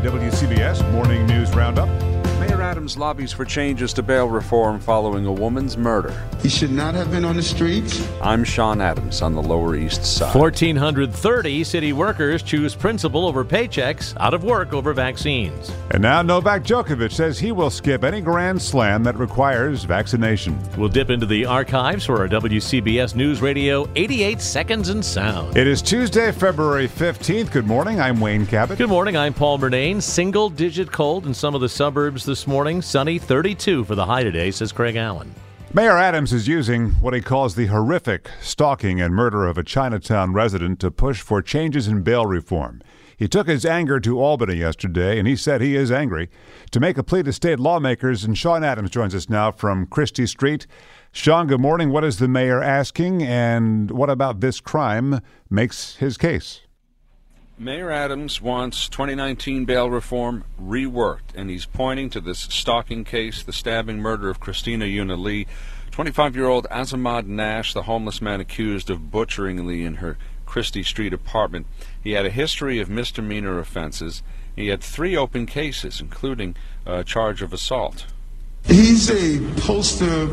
WCBS Morning News Roundup. Mayor Adams lobbies for changes to bail reform following a woman's murder. He should not have been on the streets. I'm Sean Adams on the Lower East Side. 1,430 city workers choose principal over paychecks, out of work over vaccines. And now Novak Djokovic says he will skip any Grand Slam that requires vaccination. We'll dip into the archives for our WCBS News Radio 88 Seconds in Sound. It is Tuesday, February 15th. Good morning. I'm Wayne Cabot. Good morning. I'm Paul Murnane. Single digit cold in some of the suburbs this morning. Morning, sunny 32 for the high today, says Craig Allen. Mayor Adams is using what he calls the horrific stalking and murder of a Chinatown resident to push for changes in bail reform. He took his anger to Albany yesterday, and he said he is angry. To make a plea to state lawmakers, and Sean Adams joins us now from Chrystie Street. Sean, good morning. What is the mayor asking, and what about this crime makes his case? Mayor Adams wants 2019 bail reform reworked, and he's pointing to this stalking case, the stabbing murder of Christina Yuna Lee. 25 year old Assamad Nash, the homeless man accused of butchering Lee in her Chrystie Street apartment. He had a history of misdemeanor offenses. He had three open cases, including a charge of assault. He's a poster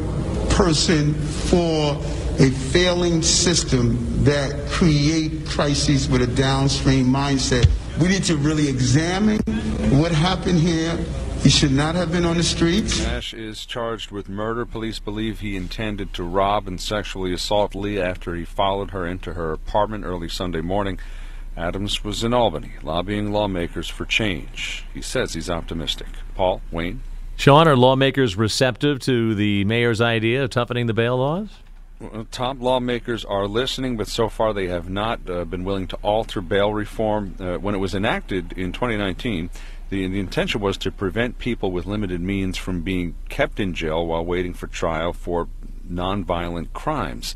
person for a failing system that create crises with a downstream mindset. We need to really examine what happened here. He should not have been on the streets. Nash is charged with murder. Police believe he intended to rob and sexually assault Lee after he followed her into her apartment early Sunday morning. Adams was in Albany lobbying lawmakers for change. He says he's optimistic. Paul, Wayne. Sean, are lawmakers receptive to the mayor's idea of toughening the bail laws? Top lawmakers are listening, but so far they have not uh, been willing to alter bail reform. Uh, when it was enacted in 2019, the, the intention was to prevent people with limited means from being kept in jail while waiting for trial for nonviolent crimes.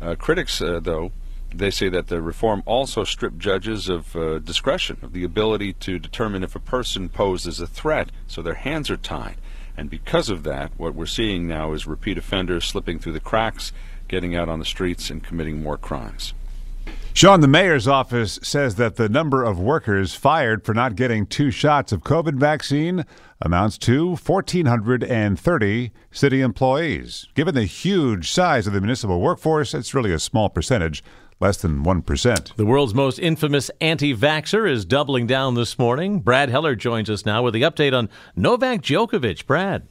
Uh, critics, uh, though, they say that the reform also stripped judges of uh, discretion, of the ability to determine if a person poses a threat, so their hands are tied. And because of that, what we're seeing now is repeat offenders slipping through the cracks, getting out on the streets, and committing more crimes. Sean, the mayor's office says that the number of workers fired for not getting two shots of COVID vaccine amounts to 1,430 city employees. Given the huge size of the municipal workforce, it's really a small percentage, less than 1%. The world's most infamous anti vaxxer is doubling down this morning. Brad Heller joins us now with the update on Novak Djokovic. Brad.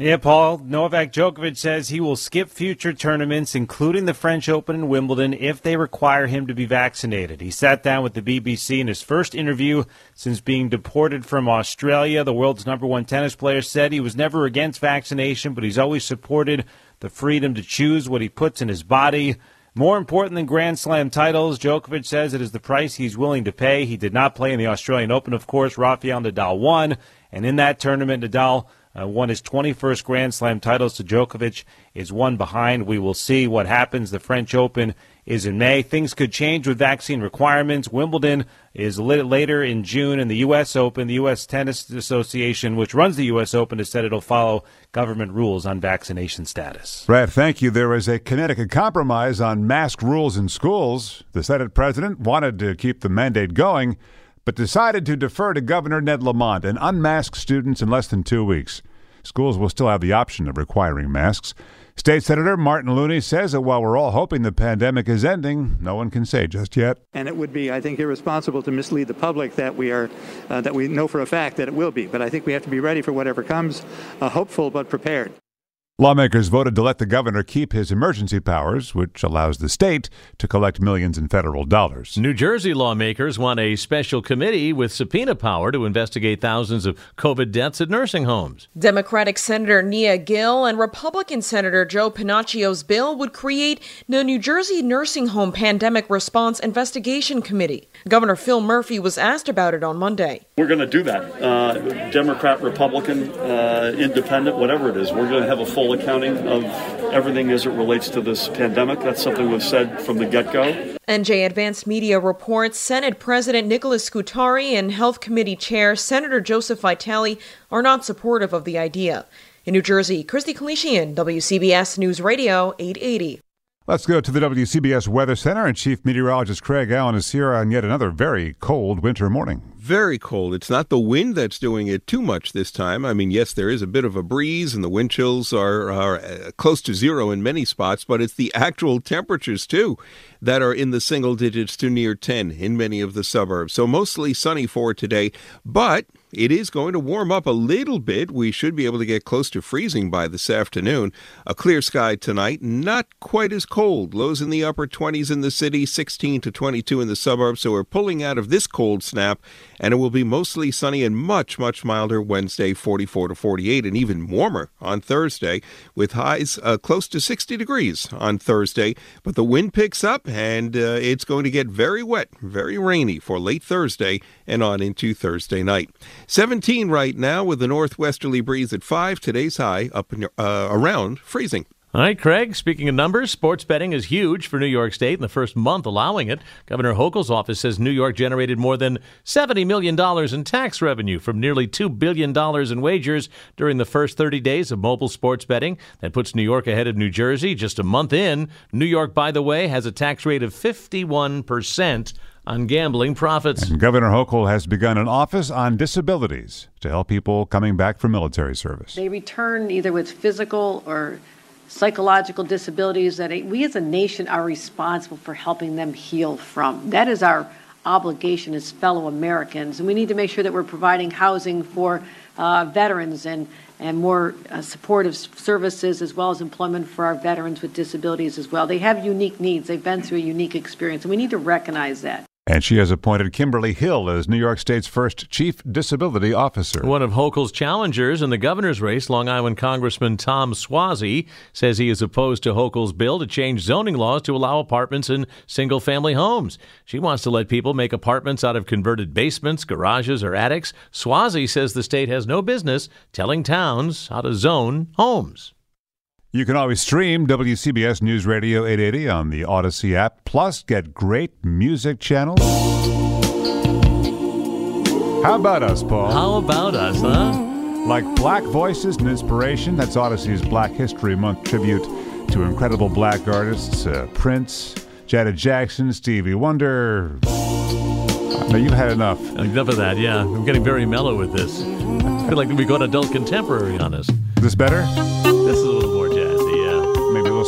Yeah, Paul. Novak Djokovic says he will skip future tournaments, including the French Open and Wimbledon, if they require him to be vaccinated. He sat down with the BBC in his first interview since being deported from Australia. The world's number one tennis player said he was never against vaccination, but he's always supported the freedom to choose what he puts in his body. More important than Grand Slam titles, Djokovic says it is the price he's willing to pay. He did not play in the Australian Open, of course. Rafael Nadal won, and in that tournament, Nadal uh, won his 21st Grand Slam titles to Djokovic is one behind. We will see what happens. The French Open is in May. Things could change with vaccine requirements. Wimbledon is later in June, and the U.S. Open, the U.S. Tennis Association, which runs the U.S. Open, has said it'll follow government rules on vaccination status. Brad, thank you. There was a Connecticut compromise on mask rules in schools. The Senate president wanted to keep the mandate going but decided to defer to Governor Ned Lamont and unmask students in less than two weeks. Schools will still have the option of requiring masks. State Senator Martin Looney says that while we're all hoping the pandemic is ending, no one can say just yet. And it would be, I think, irresponsible to mislead the public that we are, uh, that we know for a fact that it will be. But I think we have to be ready for whatever comes, uh, hopeful but prepared. Lawmakers voted to let the governor keep his emergency powers, which allows the state to collect millions in federal dollars. New Jersey lawmakers want a special committee with subpoena power to investigate thousands of COVID deaths at nursing homes. Democratic Senator Nia Gill and Republican Senator Joe Pennacchio's bill would create the New Jersey Nursing Home Pandemic Response Investigation Committee. Governor Phil Murphy was asked about it on Monday. We're going to do that. Uh, Democrat, Republican, uh, independent, whatever it is, we're going to have a full accounting of everything as it relates to this pandemic. That's something we've said from the get go. NJ Advanced Media reports Senate President Nicholas Scutari and Health Committee Chair Senator Joseph Vitale are not supportive of the idea. In New Jersey, Christy Kalishian, WCBS News Radio 880. Let's go to the WCBS Weather Center, and Chief Meteorologist Craig Allen is here on yet another very cold winter morning. Very cold. It's not the wind that's doing it too much this time. I mean, yes, there is a bit of a breeze, and the wind chills are, are uh, close to zero in many spots, but it's the actual temperatures, too, that are in the single digits to near 10 in many of the suburbs. So mostly sunny for today, but it is going to warm up a little bit. We should be able to get close to freezing by this afternoon. A clear sky tonight, not quite as cold. Lows in the upper 20s in the city, 16 to 22 in the suburbs. So we're pulling out of this cold snap, and it will be mostly sunny and much, much milder Wednesday, 44 to 48, and even warmer on Thursday, with highs uh, close to 60 degrees on Thursday. But the wind picks up, and uh, it's going to get very wet, very rainy for late Thursday and on into Thursday night. 17 right now with a northwesterly breeze at 5. Today's high up uh, around freezing. All right, Craig, speaking of numbers, sports betting is huge for New York State in the first month allowing it. Governor Hochul's office says New York generated more than $70 million in tax revenue from nearly $2 billion in wagers during the first 30 days of mobile sports betting. That puts New York ahead of New Jersey just a month in. New York, by the way, has a tax rate of 51% on gambling profits. And Governor Hochul has begun an office on disabilities to help people coming back from military service. They return either with physical or psychological disabilities that we as a nation are responsible for helping them heal from. That is our obligation as fellow Americans. And we need to make sure that we're providing housing for uh, veterans and, and more uh, supportive services as well as employment for our veterans with disabilities as well. They have unique needs, they've been through a unique experience, and we need to recognize that. And she has appointed Kimberly Hill as New York State's first Chief Disability Officer. One of Hochul's challengers in the governor's race, Long Island Congressman Tom Suozzi, says he is opposed to Hochul's bill to change zoning laws to allow apartments in single family homes. She wants to let people make apartments out of converted basements, garages, or attics. Suozzi says the state has no business telling towns how to zone homes. You can always stream WCBS News Radio 880 on the Odyssey app, plus get great music channels. How about us, Paul? How about us, huh? Like Black Voices and Inspiration, that's Odyssey's Black History Month tribute to incredible black artists uh, Prince, Janet Jackson, Stevie Wonder. No, you've had enough. Enough of that, yeah. I'm getting very mellow with this. I feel like we got adult contemporary on us. Is this better?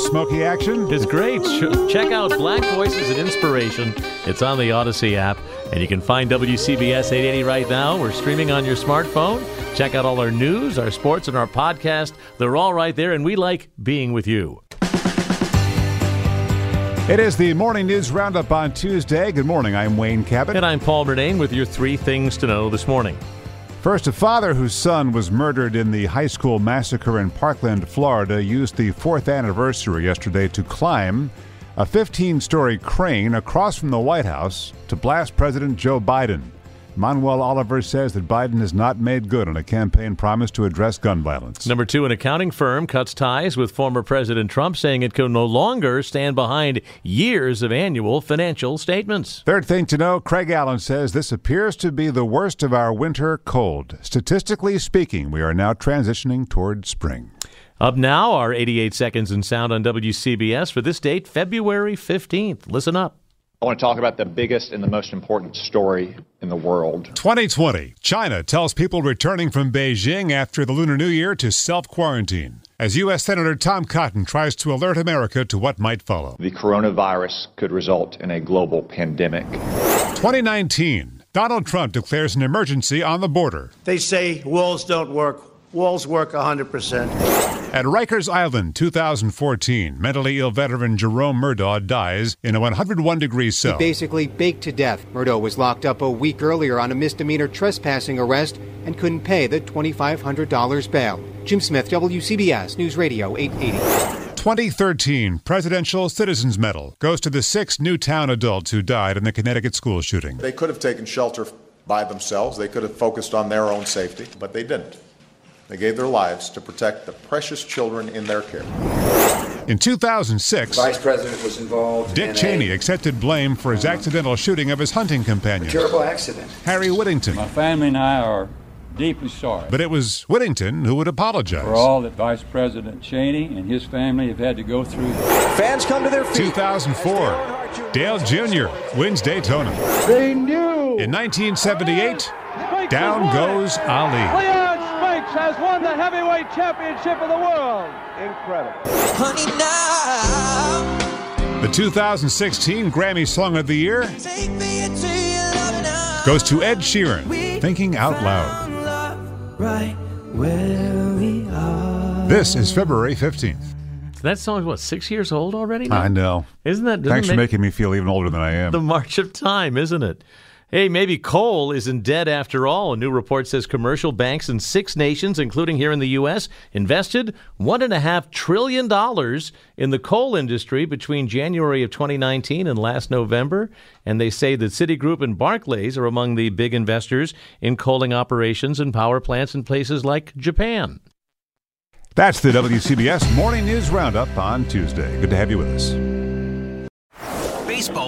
Smoky action? It's great. Check out Black Voices and Inspiration. It's on the Odyssey app, and you can find WCBS 880 right now. We're streaming on your smartphone. Check out all our news, our sports, and our podcast. They're all right there, and we like being with you. It is the Morning News Roundup on Tuesday. Good morning. I'm Wayne Cabot. And I'm Paul Murnane with your three things to know this morning. First, a father whose son was murdered in the high school massacre in Parkland, Florida, used the fourth anniversary yesterday to climb a 15 story crane across from the White House to blast President Joe Biden. Manuel Oliver says that Biden has not made good on a campaign promise to address gun violence. Number two, an accounting firm cuts ties with former President Trump, saying it can no longer stand behind years of annual financial statements. Third thing to know Craig Allen says this appears to be the worst of our winter cold. Statistically speaking, we are now transitioning toward spring. Up now, our 88 seconds in sound on WCBS for this date, February 15th. Listen up. I want to talk about the biggest and the most important story in the world. 2020. China tells people returning from Beijing after the Lunar New Year to self quarantine. As U.S. Senator Tom Cotton tries to alert America to what might follow. The coronavirus could result in a global pandemic. 2019. Donald Trump declares an emergency on the border. They say walls don't work. Walls work 100%. At Rikers Island, 2014, mentally ill veteran Jerome Murdough dies in a 101 degree cell. He basically baked to death. Murdough was locked up a week earlier on a misdemeanor trespassing arrest and couldn't pay the $2,500 bail. Jim Smith, WCBS News Radio 880. 2013 Presidential Citizens Medal goes to the six Newtown adults who died in the Connecticut school shooting. They could have taken shelter by themselves, they could have focused on their own safety, but they didn't. They gave their lives to protect the precious children in their care. In 2006, Vice President was involved. Dick in Cheney a accepted blame for his accidental shooting of his hunting companion, terrible accident. Harry Whittington. My family and I are deeply sorry But it was Whittington who would apologize. for all that Vice President Cheney and his family have had to go through. Fans come to their feet. 2004, Dale Jr. wins Daytona. They knew. In 1978, down goes Ali. Leon has won the heavyweight championship of the world. Incredible. The 2016 Grammy Song of the Year goes to Ed Sheeran, Thinking Out Loud. Right where we are. This is February 15th. That song's what six years old already? Now? I know. Isn't that? doesn't Thanks for make- making me feel even older than I am. the march of time, isn't it? Hey, maybe coal isn't dead after all. A new report says commercial banks in six nations, including here in the U.S., invested $1.5 trillion in the coal industry between January of 2019 and last November. And they say that Citigroup and Barclays are among the big investors in coaling operations and power plants in places like Japan. That's the WCBS Morning News Roundup on Tuesday. Good to have you with us.